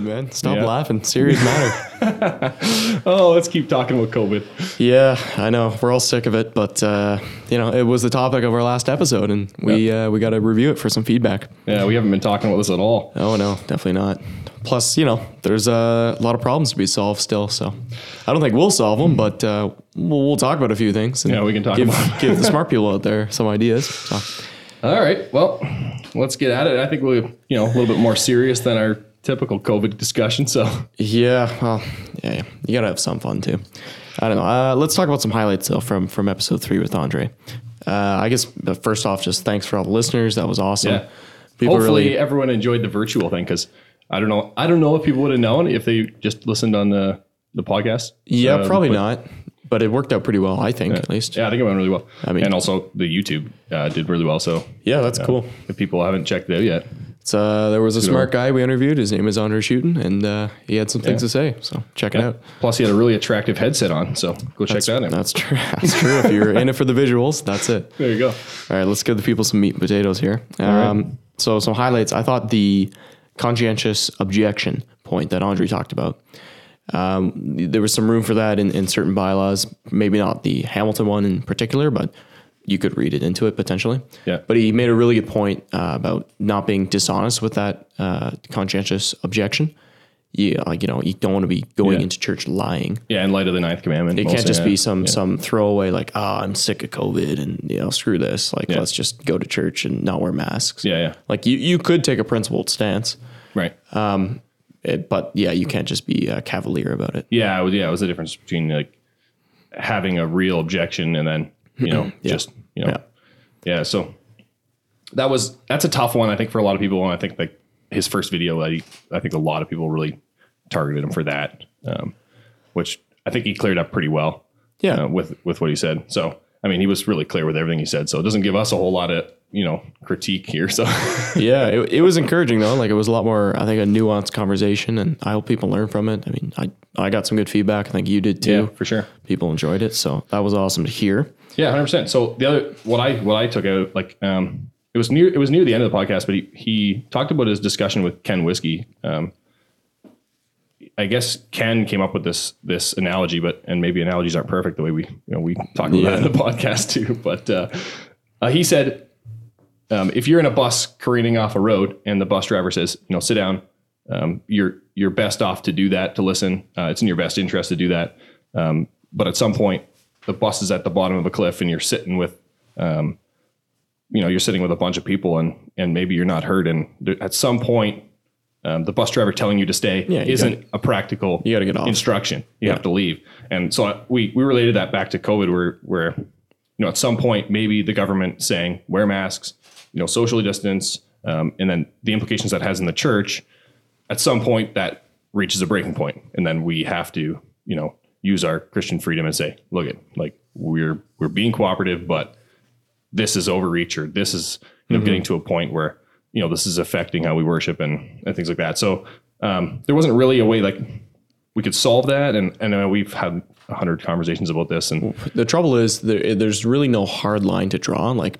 COVID, man. Stop Yeah. laughing. Serious matter. Oh, let's keep talking about COVID. yeah, I know. We're all sick of it, but uh, you know, it was the topic of our last episode, and we uh, we got to review it for some feedback. Yeah, we haven't been talking about this at all. Oh no, definitely not. Plus, you know, there's uh, a lot of problems to be solved still. So, I don't think we'll solve them, but uh, we'll, we'll talk about a few things. and Yeah, we can talk give, about- give the smart people out there some ideas. So, All right. Well, let's get at it. I think we're you know a little bit more serious than our typical COVID discussion. So yeah, well, yeah, yeah, you gotta have some fun too. I don't know. Uh, let's talk about some highlights though from from episode three with Andre. Uh, I guess first off, just thanks for all the listeners. That was awesome. yeah, People hopefully really, everyone enjoyed the virtual thing because I don't know. I don't know if people would have known if they just listened on the the podcast. yeah, Uh, probably but- not, but it worked out pretty well. I think at least. Yeah, I think it went really well. I mean- and also the YouTube uh, did really well. So Yeah, that's cool. if people haven't checked it out yet, uh, there was a smart guy we interviewed. His name is Andre Schutten, and uh, he had some things Yeah. to say. So check it out. plus he had a really attractive headset on. So go check that out. That's true. That's true. if you're in it for the visuals, that's it. There you go. All right, let's give the people some meat and potatoes here. Um, So, some highlights. I thought the conscientious objection point that Andre talked about. Um, there was some room for that in, in certain bylaws. Maybe not the Hamilton one in particular, but you could read it into it potentially. Yeah. But he made a really good point uh, about not being dishonest with that uh, conscientious objection. Yeah, like you know, you don't want to be going Yeah. into church lying. Yeah, in light of the ninth commandment, It can't just yeah. be some some throwaway like, oh, I'm sick of COVID and you know, screw this. Like, Yeah. let's just go to church and not wear masks. Yeah, yeah, Like you, you could take a principled stance, right. it, but yeah, you can't just be uh, cavalier about it. Yeah, it was, yeah, it was the difference between like having a real objection and then you know just you know Yeah. yeah. So that was that's a tough one I think for a lot of people, and I think like his first video, I I think a lot of people really targeted him for that, um, which I think he cleared up pretty well. Yeah. uh, with with what he said. So I mean, he was really clear with everything he said. So it doesn't give us a whole lot of you know critique here. So yeah, it, it was encouraging though. Like it was a lot more, I think, a nuanced conversation, and I hope people learn from it. I mean, I I got some good feedback. I think you did too. yeah, for sure. People enjoyed it, so that was awesome to hear. Yeah, hundred percent. So the other what I what I took out like um it was near it was near the end of the podcast, but he he talked about his discussion with Ken Whiskey. Um, I guess Ken came up with this this analogy, but and maybe analogies aren't perfect the way we you know we talk about that in the podcast too. But uh, uh, he said um, if you're in a bus careening off a road and the bus driver says you know sit down, um, you're you're best off to do that to listen. Uh, it's in your best interest to do that. Um, but at some point, the bus is at the bottom of a cliff and you're sitting with, um, you know, you're sitting with a bunch of people and and maybe you're not heard. And at some point, um, the bus driver telling you to stay Yeah, you isn't a practical You gotta get off. instruction. You have to leave. And so I- we we related that back to COVID, where where you know at some point maybe the government saying wear masks, you know, socially distance, um, and then the implications that has in the church. At some point, that reaches a breaking point, and then we have to you know use our Christian freedom and say, look it, like we're we're being cooperative, but this is overreach or this is you know getting to a point where you know this is affecting how we worship and, and things like that. So um, there wasn't really a way like we could solve that, and and uh, we've had a hundred conversations about this, and The trouble is there, there's really no hard line to draw. Like,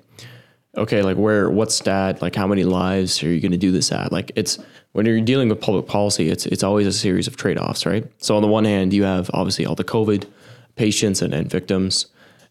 okay, like where, what stat, like how many lives are you going to do this at? Like it's when you're dealing with public policy, it's it's always a series of trade offs, right? So on the one hand, you have obviously all the COVID patients and, and victims,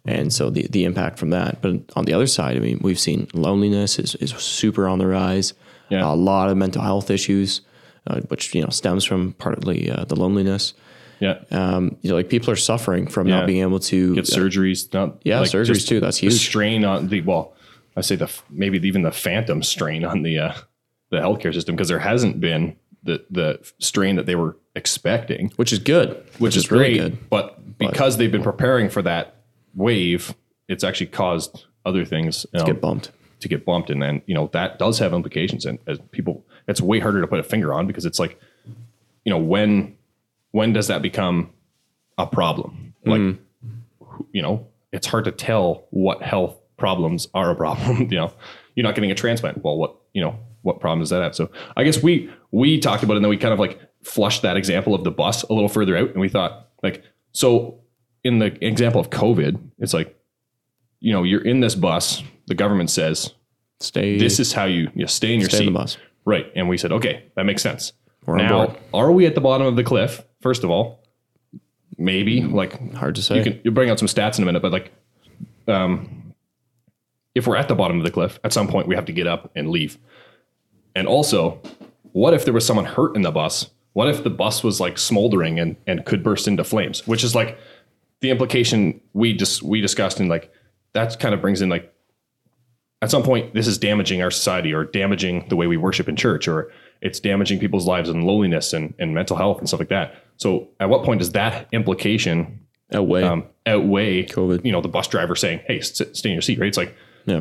and so the the impact from that. But on the other side, I mean, we've seen loneliness is is super on the rise. Yeah. A lot of mental health issues, uh, which you know stems from partly uh, the loneliness. yeah, Um, you know, like people are suffering from Yeah. not being able to get surgeries, not yeah, surgeries too, that's the huge. strain on the well, I say the maybe even the phantom strain on the uh, the healthcare system because there hasn't been the the strain that they were expecting. which is good, which, is, really great. But because they've been preparing for that wave, it's actually caused other things um, Get bumped. to get bumped, and then you know that does have implications. And as people, it's way harder to put a finger on because it's like, you know, when when does that become a problem? Like, who- you know, it's hard to tell what health problems are a problem. you know, you're not getting a transplant. Well, what you know, what problem does that have? So I guess we we talked about it, and then we kind of like flushed that example of the bus a little further out, and we thought like, so in the example of COVID, it's like, you know, you're in this bus. The government says Stay. this is how you, you stay in your stay seat. in the bus. Right. And we said, okay, that makes sense. We're Now, are we at the bottom of the cliff? First of all, maybe like Hard to say. you can you bring out some stats in a minute, but like, um, if we're at the bottom of the cliff, at some point we have to get up and leave. And also, what if there was someone hurt in the bus? What if the bus was like smoldering and and could burst into flames? Which is like the implication we just we discussed, and like that kind of brings in like at some point this is damaging our society or damaging the way we worship in church or it's damaging people's lives and loneliness and, and mental health and stuff like that so at what point does that implication Outweigh. um, outweigh COVID. you know the bus driver saying hey sit, stay in your seat right it's like yeah.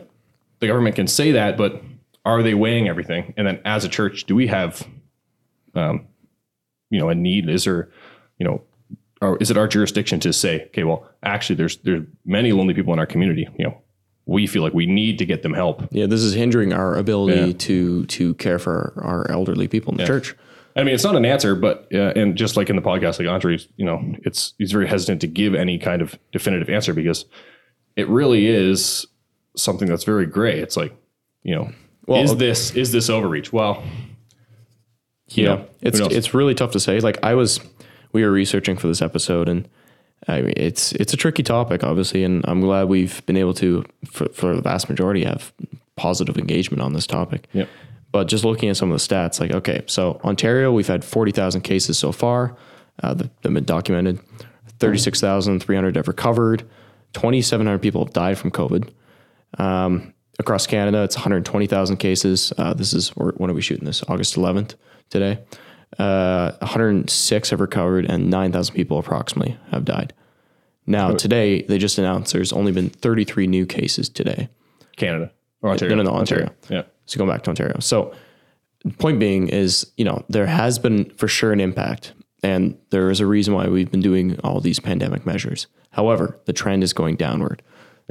the government can say that but are they weighing everything and then as a church do we have um, you know a need is there you know or is it our jurisdiction to say okay well actually there's there's many lonely people in our community you know we feel like we need to get them help Yeah. This is hindering our ability Yeah. to to care for our elderly people in the church. I mean, it's not an answer, but uh, and just like in the podcast, like Andre's, you know, it's he's very hesitant to give any kind of definitive answer because it really is something that's very gray. It's like, you know, Well, is okay. this is this overreach? Well, Yeah, know, it's it's really tough to say. Like I was, we were researching for this episode, and I mean, it's it's a tricky topic, obviously, and I'm glad we've been able to, for, for the vast majority, have positive engagement on this topic. Yep. But just looking at some of the stats, like okay, so Ontario, we've had forty thousand cases so far uh, that have been documented. Thirty six thousand three hundred have recovered. Twenty seven hundred people have died from COVID. Um, across Canada, it's 120,000 cases. Uh, this is when are we shooting this? August 11th today. Uh, 106 have recovered, and 9,000 people approximately have died. Now today, they just announced there's only been 33 new cases today. Canada or Ontario. No, no, no, Ontario. Yeah. So going back to Ontario. So the point being is, you know, there has been for sure an impact and there is a reason why we've been doing all these pandemic measures. However, the trend is going downward.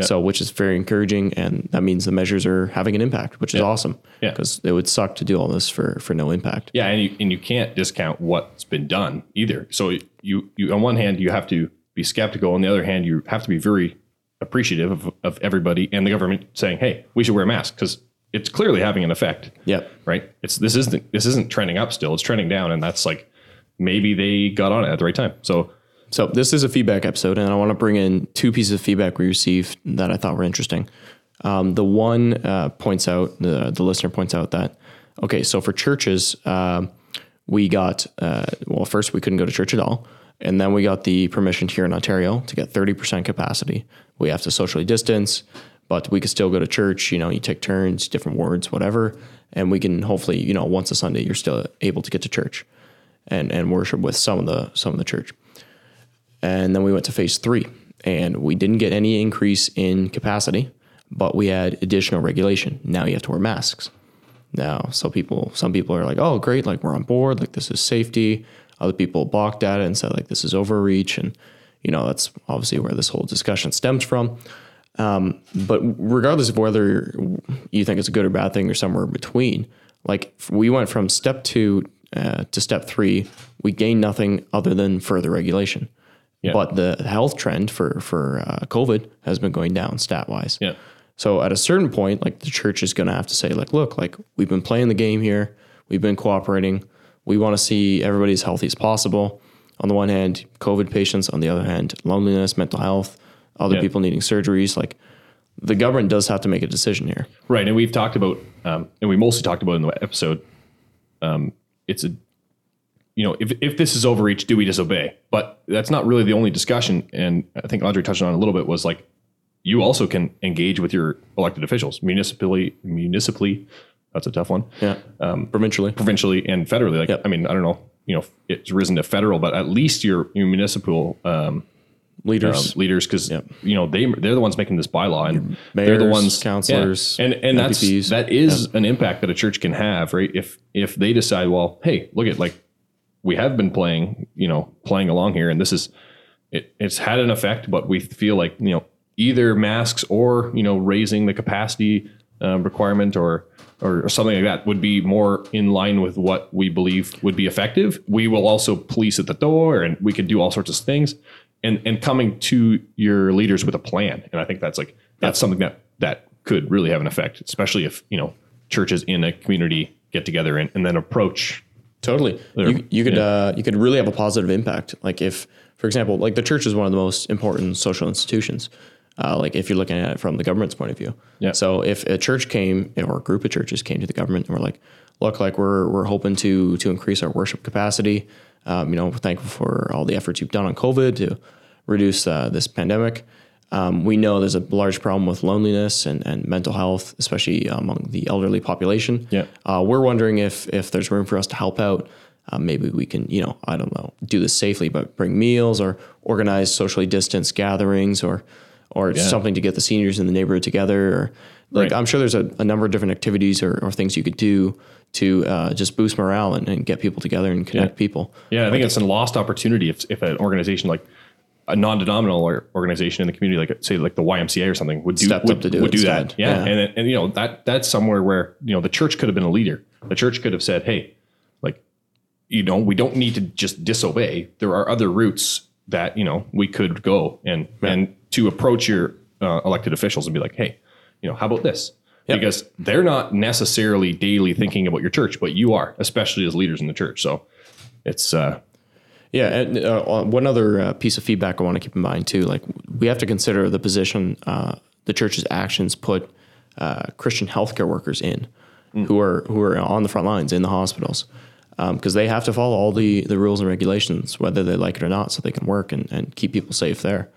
So which is very encouraging and that means the measures are having an impact, which is awesome. Yeah. Because it would suck to do all this for for no impact. Yeah, and you and you can't discount what's been done either. So you you on one hand you have to be skeptical, on the other hand you have to be very appreciative of, of everybody and the government saying, "Hey, we should wear masks," because it's clearly having an effect. Yep. Right. It's this isn't this isn't trending up still. It's trending down, and that's like maybe they got on it at the right time. So So this is a feedback episode, and I want to bring in two pieces of feedback we received that I thought were interesting. Um, the one uh, points out the the listener points out that okay, so for churches, um, we got uh, well first we couldn't go to church at all, and then we got the permission here in Ontario to get thirty percent capacity. We have to socially distance, but we could still go to church. You know, you take turns, different wards, whatever, and we can hopefully you know once a Sunday you're still able to get to church and and worship with some of the some of the church. And then we went to phase three, and we didn't get any increase in capacity, but we had additional regulation. Now you have to wear masks. Now, so people, some people are like, "Oh, great! Like we're on board. Like this is safety." Other people balked at it and said, "Like this is overreach," and you know that's obviously where this whole discussion stems from. Um, but regardless of whether you think it's a good or bad thing or somewhere in between, like we went from step two uh, to step three, we gained nothing other than further regulation. Yeah. But the health trend for for uh, COVID has been going down stat wise. yeah, So at a certain point, like the church is going to have to say, like, look, like we've been playing the game here, we've been cooperating, we want to see everybody as healthy as possible. On the one hand, COVID patients. On the other hand, loneliness, mental health, other Yeah. people needing surgeries. Like the government does have to make a decision here. right. And we've talked about, um, and we mostly talked about in the episode. Um, it's a you know, if, if this is overreach, do we disobey? But that's not really the only discussion. And I think Audrey touched on a little bit was like, you also can engage with your elected officials, municipally, municipally. That's a tough one. Yeah, um, provincially. Provincially and federally. Like, Yep. I mean, I don't know, you know, it's risen to federal, but at least your, your municipal um, Leaders. um, leaders, because Yep. you know they they're the ones making this bylaw, and they're the ones councilors, yeah. and and that's MPPs. that is an impact that a church can have, right? If if they decide, well, hey, look at like we have been playing, you know, playing along here, and this is it, it's had an effect, but we feel like you know either masks or you know raising the capacity um, requirement or or something like that would be more in line with what we believe would be effective. We will also police at the door, and we can do all sorts of things, and and coming to your leaders with a plan. And I think that's like that's something that that could really have an effect, especially if you know churches in a community get together and, and then approach Totally. You, you could uh, you could really have a positive impact. Like if, for example, like the church is one of the most important social institutions. Uh, like if you're looking at it from the government's point of view. Yeah. So if a church came or a group of churches came to the government and were like, look, like we're we're hoping to to increase our worship capacity. Um, you know, we're thankful for all the efforts you've done on COVID to reduce uh, this pandemic. Um, we know there's a large problem with loneliness and, and mental health, especially among the elderly population. Yeah. Uh, we're wondering if if there's room for us to help out. Uh, maybe we can, you know, I don't know, do this safely, but bring meals or organize socially distanced gatherings or or something to get the seniors in the neighborhood together. Or like Right. I'm sure there's a, a number of different activities or, or things you could do to uh, just boost morale and, and get people together and connect Yeah. people. Yeah, I think it's a lost opportunity if, if an organization like a non-denominational organization in the community, like say like the YMCA or something, would do Stepped would, do would do that. Yeah, Yeah. and and you know that that's somewhere where you know the church could have been a leader. The church could have said, "Hey, like you know, we don't need to just disobey. There are other routes that you know we could go and and to approach your uh, elected officials and be like, hey, you know, how about this? Yep. Because they're not necessarily daily thinking about your church, but you are, especially as leaders in the church. So it's uh, Yeah, and uh, one other uh, piece of feedback I want to keep in mind too, like we have to consider the position uh, the church's actions put uh, Christian healthcare workers in, who are who are on the front lines in the hospitals, because they have to follow all the the rules and regulations, whether they like it or not, so they can work and, and keep people safe there.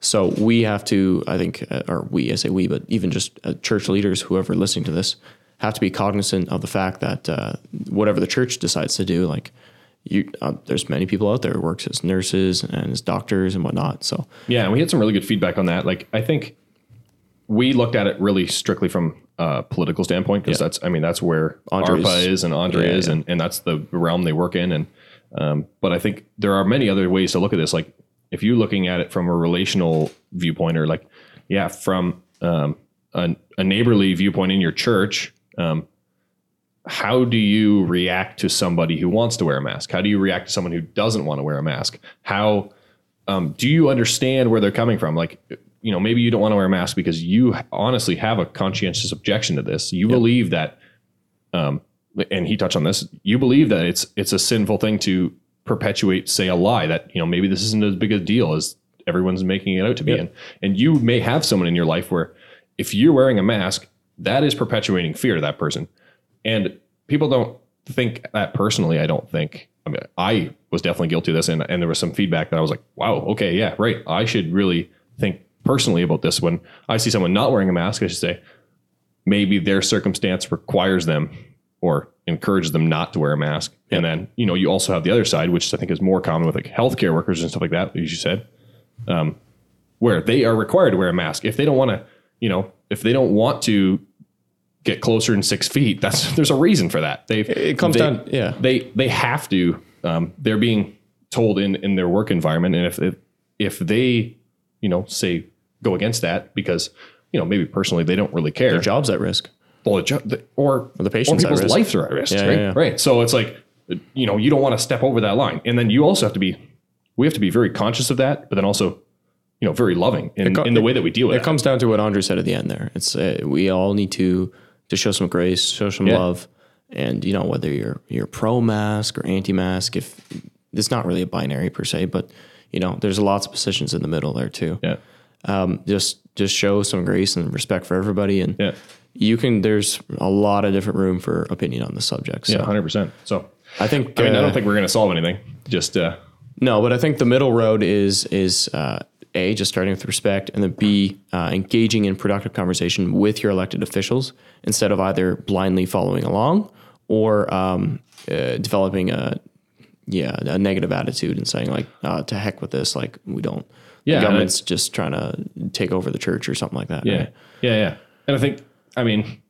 So we have to, I think, uh, or we, I say we, but even just uh, church leaders, whoever listening to this, have to be cognizant of the fact that uh, whatever the church decides to do, like you, uh, there's many people out there who works as nurses and as doctors and whatnot. So Yeah, and we had some really good feedback on that. Like, I think we looked at it really strictly from a political standpoint because Yeah. that's, I mean, that's where Andre's- ARPA is and Andre Yeah, is, yeah. and, and that's the realm they work in. And um, but I think there are many other ways to look at this. Like, if you're looking at it from a relational viewpoint, or like, yeah, from um, a, a neighborly viewpoint in your church, um, how do you react to somebody who wants to wear a mask? How do you react to someone who doesn't want to wear a mask? How um, do you understand where they're coming from? Like, you know, maybe you don't want to wear a mask because you honestly have a conscientious objection to this. You believe that, um, and he touched on this. You believe that it's it's a sinful thing to perpetuate, say, a lie that you know maybe this isn't as big a deal as everyone's making it out to be. And and you may have someone in your life where if you're wearing a mask, that is perpetuating fear to that person. And people don't think that personally. I don't think. I mean, I was definitely guilty of this, and, and there was some feedback that I was like, "Wow, okay, yeah, right. I should really think personally about this." When I see someone not wearing a mask, I should say, maybe their circumstance requires them or encourages them not to wear a mask. And then, you know, you also have the other side, which I think is more common with like healthcare workers and stuff like that, as you said, um, where they are required to wear a mask. If they don't want to, you know, if they don't want to get closer than six feet, that's there's a reason for that. They it comes they, down, yeah. They they have to. Um, they're being told in in their work environment, and if if, if they, you know, say go against that because you know maybe personally they don't really care their job's at risk. well, the, jo- the, or, the patient's or at risk. lives are at risk, Yeah, right? yeah, yeah. Right. So it's like, you know, you don't want to step over that line, and then you also have to be, we have to be very conscious of that, but then also, you know, very loving in, in the way that we deal with It it. comes down to what Andre said at the end there. It's uh, we all need to to show some grace, show some Yeah. love, and you know whether you're you're pro mask or anti mask. If it's not really a binary per se, but you know there's lots of positions in the middle there too. yeah. Um, just just show some grace and respect for everybody, and Yeah. you can. There's a lot of different room for opinion on the subject. So Yeah. Hundred percent. So, I think I mean, I uh, don't think we're going to solve anything. Just, uh, No, but I think the middle road is is uh, a just starting with respect, and then b uh, engaging in productive conversation with your elected officials instead of either blindly following along or um, uh, developing a yeah a negative attitude and saying like uh, to heck with this, like we don't. Yeah, the government's just trying to take over the church or something like that. yeah. right? Yeah. Yeah. And I think, I mean,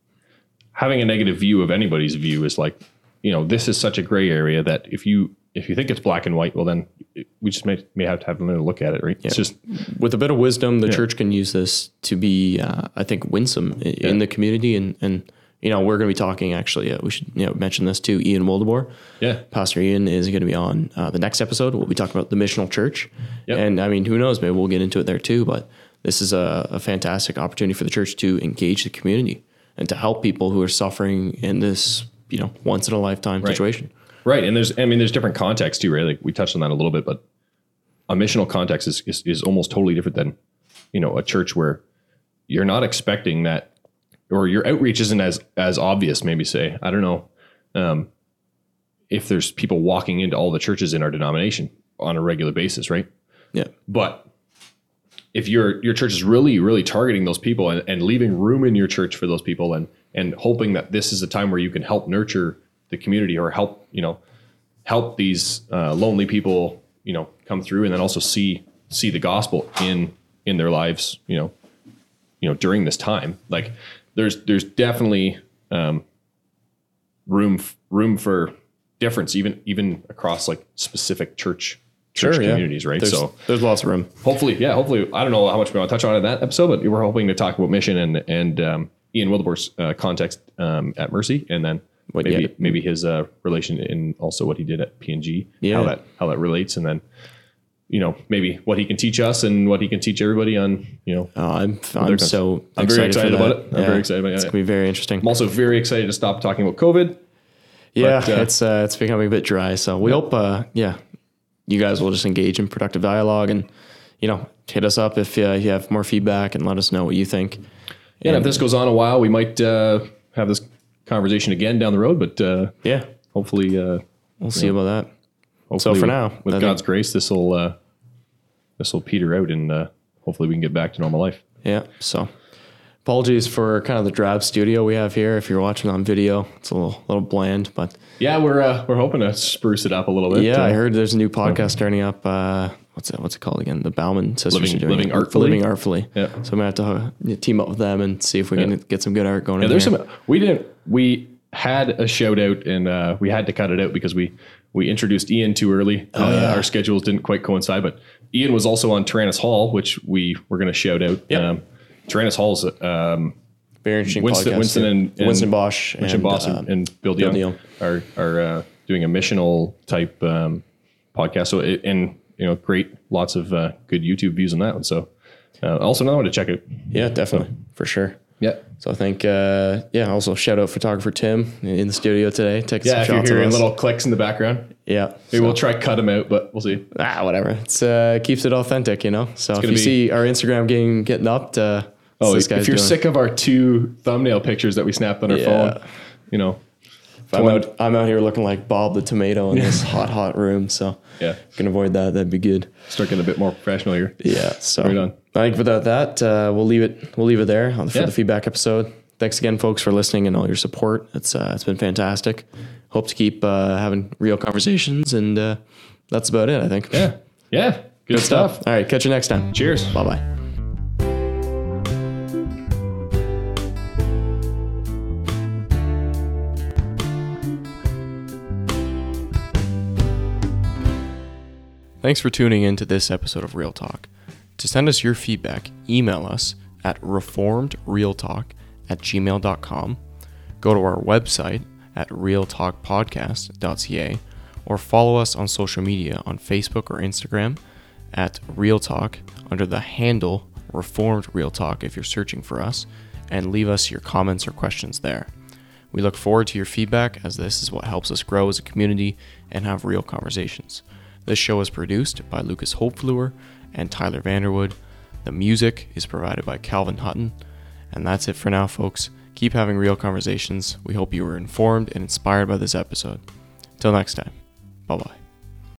having a negative view of anybody's view is like, you know, this is such a gray area that if you, if you think it's black and white, well, then we just may, may have to have a minute look at it, right? It's just, with a bit of wisdom, the church can use this to be, uh, I think, winsome in the community. And, and you know, we're going to be talking actually, uh, we should you know, mention this too, Ian Wildeboer. yeah. Pastor Ian is going to be on uh, the next episode. We'll be talking about the missional church. Yep. And I mean, who knows? Maybe we'll get into it there too. But this is a, a fantastic opportunity for the church to engage the community and to help people who are suffering in this, you know, once in a lifetime situation. Right. And there's, I mean, there's different contexts too, right? Like we touched on that a little bit, but a missional context is, is, is almost totally different than, you know, a church where you're not expecting that, or your outreach isn't as, as obvious, maybe say, I don't know. Um, if there's people walking into all the churches in our denomination on a regular basis, right? Yeah. But if your your church is really really targeting those people and, and leaving room in your church for those people and and hoping that this is a time where you can help nurture the community or help you know help these uh, lonely people you know come through and then also see see the gospel in in their lives you know you know during this time like there's there's definitely um, room room for difference even even across like specific church church Sure, yeah. communities right There's, so there's lots of room. hopefully, yeah, hopefully, I don't know how much we want to touch on in that episode, but we're hoping to talk about mission and and um, Ian Wilber's uh, context um, at Mercy, and then What- maybe yeah. maybe his uh, relation in also what he did at PNG, Yeah. how that how that relates, and then you know maybe what he can teach us and what he can teach everybody on you know. Oh, I'm I'm so I'm very excited about it. I'm very excited about it. It's gonna be very interesting. I'm also very excited to stop talking about COVID. Yeah, But, uh, it's uh, it's becoming a bit dry. So we hope, uh, yeah, you guys will just engage in productive dialogue and you know hit us up if uh, you have more feedback and let us know what you think. Yeah, and if this goes on a while, we might uh, have this conversation again down the road, but uh, Yeah, hopefully, uh, we'll see about that. hopefully for now, with I think- God's grace, this will uh, this will peter out, and uh, hopefully we can get back to normal life. Yeah. So apologies for kind of the drab studio we have here. If you're watching on video, it's a little little bland, but Yeah, we're uh, we're hoping to spruce it up a little bit. yeah, uh, I heard there's a new podcast starting up. Uh, what's it? What's it called again? The Bauman sisters Living- are doing Living it. Artfully? Living artfully. Yeah. So I'm gonna have to uh, team up with them and see if we can Yeah. get some good art going. Yeah, there's here. some. We didn't. We had a shout out, and uh, we had to cut it out because we we introduced Ian too early. Oh, uh, Our schedules didn't quite coincide, but Ian was also on Tyrannus Hall, which we were going to shout out. Yep. Um, Tyrannus Hall's um, very interesting. Winston, podcast, Winston and, and Winston Bosch Winston and, Bosch and, and Bill Bill DeYoung DeYoung. are are uh, doing a missional type um, podcast. So it, and you know, great, lots of uh, good YouTube views on that one. So uh, also another one to check out. yeah, definitely for sure. Yeah. So I think, uh, yeah, also shout out photographer Tim in the studio today. Taking Yeah, if some you're hearing little clicks in the background, yeah, maybe so- we'll try cut them out, but we'll see. ah, whatever. It's uh, keeps it authentic, you know. So if you be- see our Instagram getting getting upped, uh, Oh, this if you're doing. sick of our two thumbnail pictures that we snapped on our Yeah. phone, you know, I'm out, I'm out here looking like Bob the Tomato in this hot, hot room. So yeah, can avoid that. That'd be good. start getting a bit more professional here. Yeah. So Right on. I think without that, uh, we'll leave it. We'll leave it there on- for Yeah. the feedback episode. Thanks again, folks, for listening and all your support. It's uh, it's been fantastic. Hope to keep uh, having real conversations, and uh, that's about it. I think. Yeah, yeah, good, stuff. All right. Catch you next time. Cheers. Bye bye. Thanks for tuning in to this episode of Real Talk. To send us your feedback, email us at reformedrealtalk at gmail.com, go to our website at realtalkpodcast.ca, or follow us on social media on Facebook or Instagram at Real Talk under the handle Reformed Real Talk if you're searching for us, and leave us your comments or questions there. We look forward to your feedback as this is what helps us grow as a community and have real conversations. This show is produced by Lucas Hopefluer and Tyler Vanderwood. The music is provided by Calvin Hutton. And that's it for now, folks. Keep having real conversations. We hope you were informed and inspired by this episode. Till next time, bye bye.